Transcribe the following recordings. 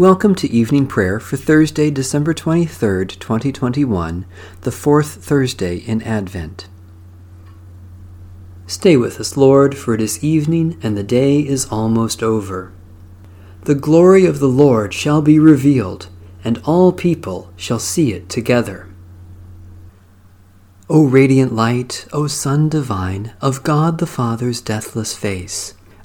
Welcome to evening prayer for Thursday, December 23rd, 2021, the fourth Thursday in Advent. Stay with us, Lord, for it is evening and the day is almost over. The glory of the Lord shall be revealed, and all people shall see it together. O radiant light, O Sun divine, of God the Father's deathless face,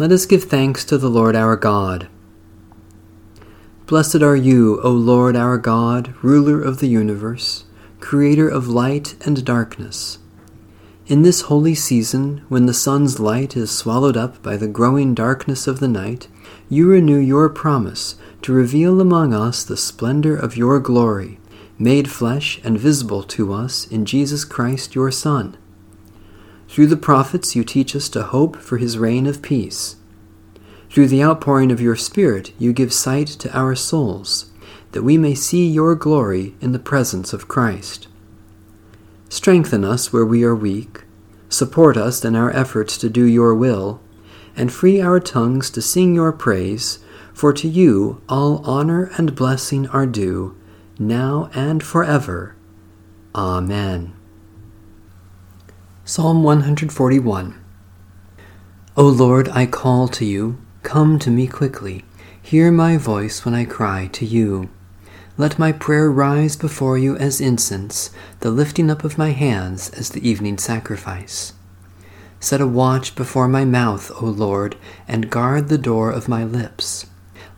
Let us give thanks to the Lord our God. Blessed are you, O Lord our God, ruler of the universe, creator of light and darkness. In this holy season, when the sun's light is swallowed up by the growing darkness of the night, you renew your promise to reveal among us the splendor of your glory, made flesh and visible to us in Jesus Christ your Son. Through the prophets, you teach us to hope for his reign of peace. Through the outpouring of your Spirit, you give sight to our souls, that we may see your glory in the presence of Christ. Strengthen us where we are weak, support us in our efforts to do your will, and free our tongues to sing your praise, for to you all honor and blessing are due, now and forever. Amen. Psalm 141 O Lord, I call to you, come to me quickly. Hear my voice when I cry to you. Let my prayer rise before you as incense, the lifting up of my hands as the evening sacrifice. Set a watch before my mouth, O Lord, and guard the door of my lips.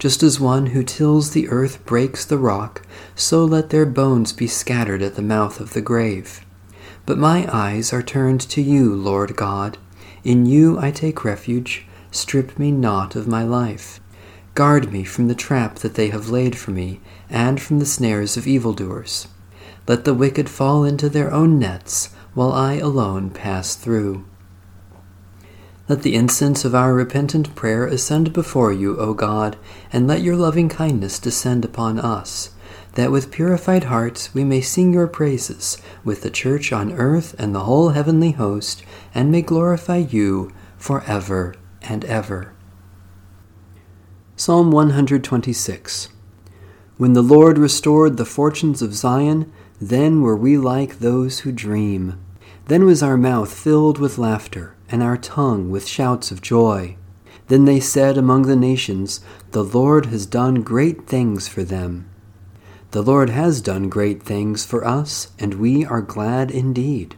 Just as one who tills the earth breaks the rock, so let their bones be scattered at the mouth of the grave. But my eyes are turned to you, Lord God. In you I take refuge. Strip me not of my life. Guard me from the trap that they have laid for me, and from the snares of evildoers. Let the wicked fall into their own nets, while I alone pass through. Let the incense of our repentant prayer ascend before you, O God, and let your loving kindness descend upon us, that with purified hearts we may sing your praises with the church on earth and the whole heavenly host, and may glorify you for ever and ever. Psalm 126 When the Lord restored the fortunes of Zion, then were we like those who dream. Then was our mouth filled with laughter and our tongue with shouts of joy. Then they said among the nations, The Lord has done great things for them. The Lord has done great things for us, and we are glad indeed.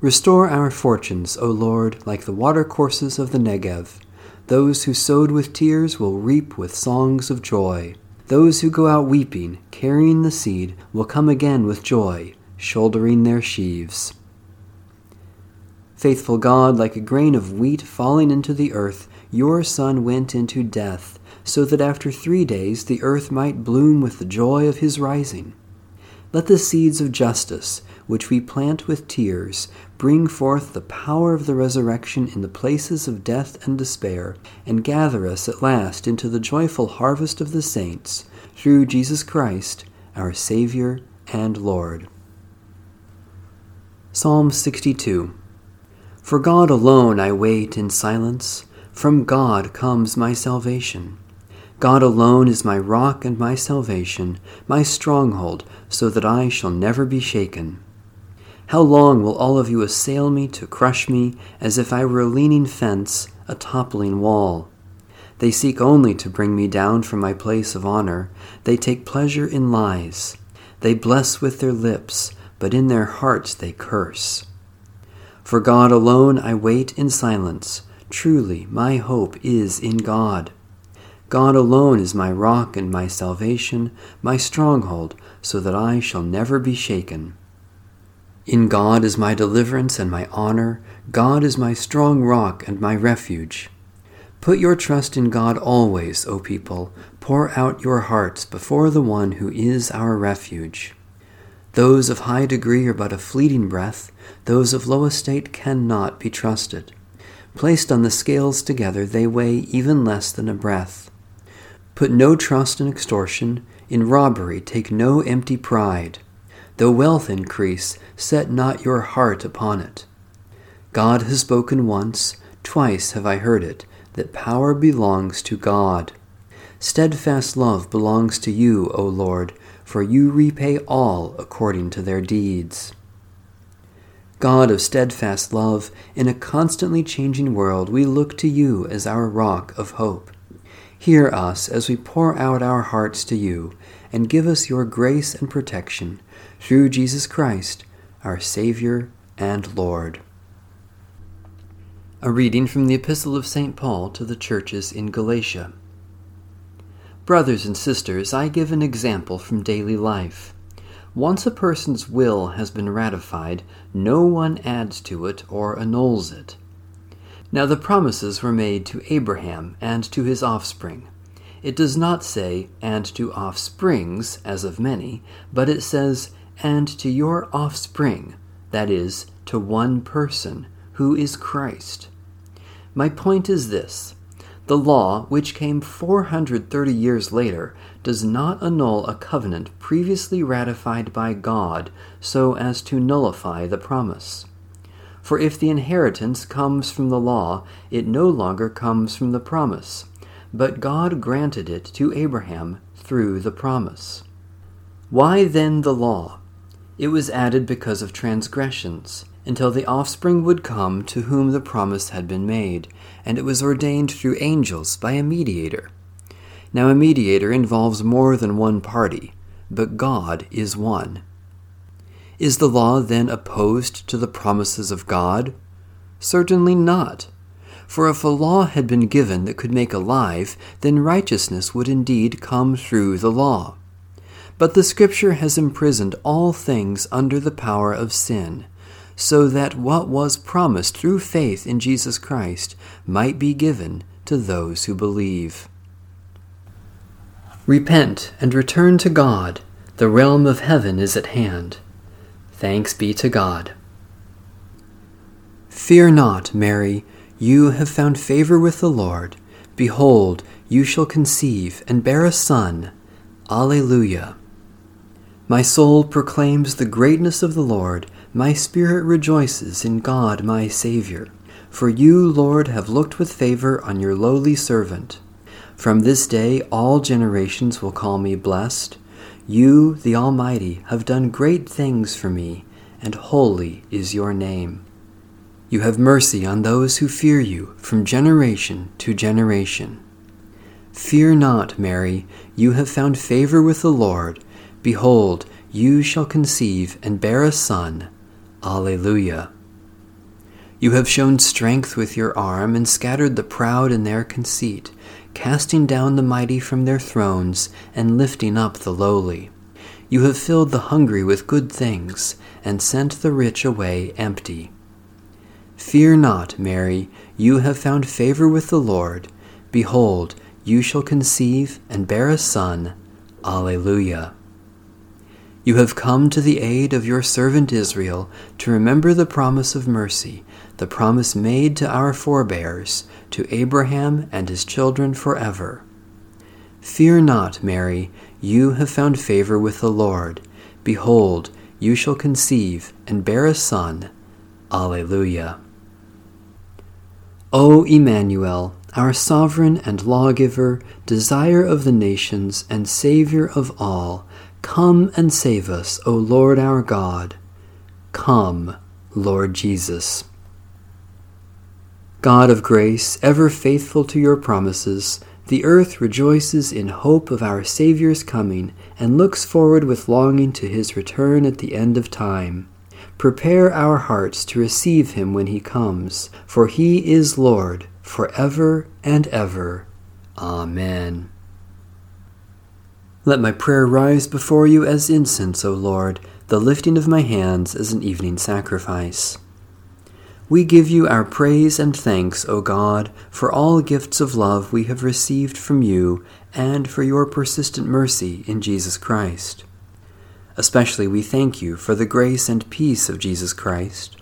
Restore our fortunes, O Lord, like the watercourses of the Negev. Those who sowed with tears will reap with songs of joy. Those who go out weeping, carrying the seed, will come again with joy, shouldering their sheaves. Faithful God, like a grain of wheat falling into the earth, your Son went into death, so that after three days the earth might bloom with the joy of his rising. Let the seeds of justice, which we plant with tears, bring forth the power of the resurrection in the places of death and despair, and gather us at last into the joyful harvest of the saints, through Jesus Christ, our Saviour and Lord. Psalm 62 for God alone I wait in silence. From God comes my salvation. God alone is my rock and my salvation, my stronghold, so that I shall never be shaken. How long will all of you assail me to crush me, as if I were a leaning fence, a toppling wall? They seek only to bring me down from my place of honor. They take pleasure in lies. They bless with their lips, but in their hearts they curse. For God alone I wait in silence. Truly, my hope is in God. God alone is my rock and my salvation, my stronghold, so that I shall never be shaken. In God is my deliverance and my honor. God is my strong rock and my refuge. Put your trust in God always, O people. Pour out your hearts before the one who is our refuge. Those of high degree are but a fleeting breath, those of low estate cannot be trusted. Placed on the scales together, they weigh even less than a breath. Put no trust in extortion, in robbery take no empty pride. Though wealth increase, set not your heart upon it. God has spoken once, twice have I heard it, that power belongs to God. Steadfast love belongs to you, O Lord, for you repay all according to their deeds. God of steadfast love, in a constantly changing world, we look to you as our rock of hope. Hear us as we pour out our hearts to you, and give us your grace and protection through Jesus Christ, our Savior and Lord. A reading from the Epistle of St. Paul to the churches in Galatia. Brothers and sisters, I give an example from daily life. Once a person's will has been ratified, no one adds to it or annuls it. Now the promises were made to Abraham and to his offspring. It does not say, and to offsprings, as of many, but it says, and to your offspring, that is, to one person, who is Christ. My point is this the law, which came 430 years later, does not annul a covenant previously ratified by God so as to nullify the promise. For if the inheritance comes from the law, it no longer comes from the promise, but God granted it to Abraham through the promise. Why then the law? It was added because of transgressions until the offspring would come to whom the promise had been made, and it was ordained through angels by a mediator. Now, a mediator involves more than one party, but God is one. Is the law then opposed to the promises of God? Certainly not. For if a law had been given that could make alive, then righteousness would indeed come through the law. But the Scripture has imprisoned all things under the power of sin so that what was promised through faith in Jesus Christ might be given to those who believe. Repent and return to God. The realm of heaven is at hand. Thanks be to God. Fear not, Mary, you have found favor with the Lord. Behold, you shall conceive and bear a son. Alleluia. My soul proclaims the greatness of the Lord. My spirit rejoices in God my Saviour. For you, Lord, have looked with favor on your lowly servant. From this day all generations will call me blessed. You, the Almighty, have done great things for me, and holy is your name. You have mercy on those who fear you from generation to generation. Fear not, Mary, you have found favor with the Lord. Behold, you shall conceive and bear a son Alleluia. You have shown strength with your arm and scattered the proud in their conceit, casting down the mighty from their thrones and lifting up the lowly. You have filled the hungry with good things and sent the rich away empty. Fear not, Mary, you have found favor with the Lord. Behold, you shall conceive and bear a son. Alleluia. You have come to the aid of your servant Israel to remember the promise of mercy, the promise made to our forebears, to Abraham and his children forever. Fear not, Mary, you have found favor with the Lord. Behold, you shall conceive and bear a son. Alleluia. O Emmanuel, our sovereign and lawgiver, desire of the nations and Savior of all, Come and save us, O Lord our God. Come, Lord Jesus. God of grace, ever faithful to your promises, The earth rejoices in hope of our Saviour's coming and looks forward with longing to his return at the end of time. Prepare our hearts to receive him when he comes, for he is Lord for ever and ever. Amen. Let my prayer rise before you as incense, O Lord, the lifting of my hands as an evening sacrifice. We give you our praise and thanks, O God, for all gifts of love we have received from you and for your persistent mercy in Jesus Christ. Especially we thank you for the grace and peace of Jesus Christ,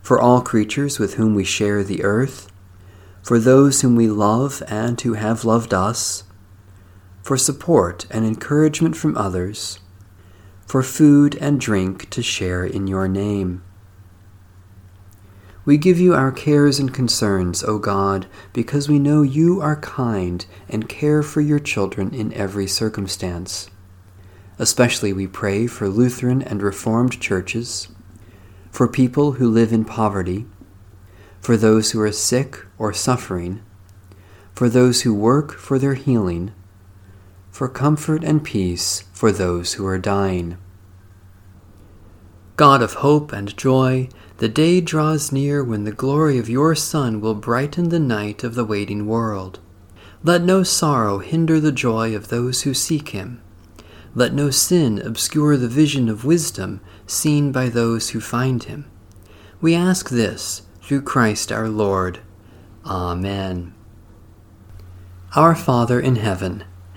for all creatures with whom we share the earth, for those whom we love and who have loved us for support and encouragement from others, for food and drink to share in your name. We give you our cares and concerns, O God, because we know you are kind and care for your children in every circumstance. Especially we pray for Lutheran and Reformed churches, for people who live in poverty, for those who are sick or suffering, for those who work for their healing for comfort and peace for those who are dying. God of hope and joy, the day draws near when the glory of your Son will brighten the night of the waiting world. Let no sorrow hinder the joy of those who seek him. Let no sin obscure the vision of wisdom seen by those who find him. We ask this through Christ our Lord. Amen. Our Father in heaven,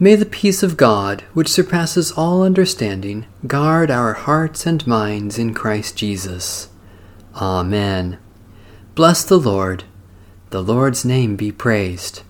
May the peace of God, which surpasses all understanding, guard our hearts and minds in Christ Jesus. Amen. Bless the Lord. The Lord's name be praised.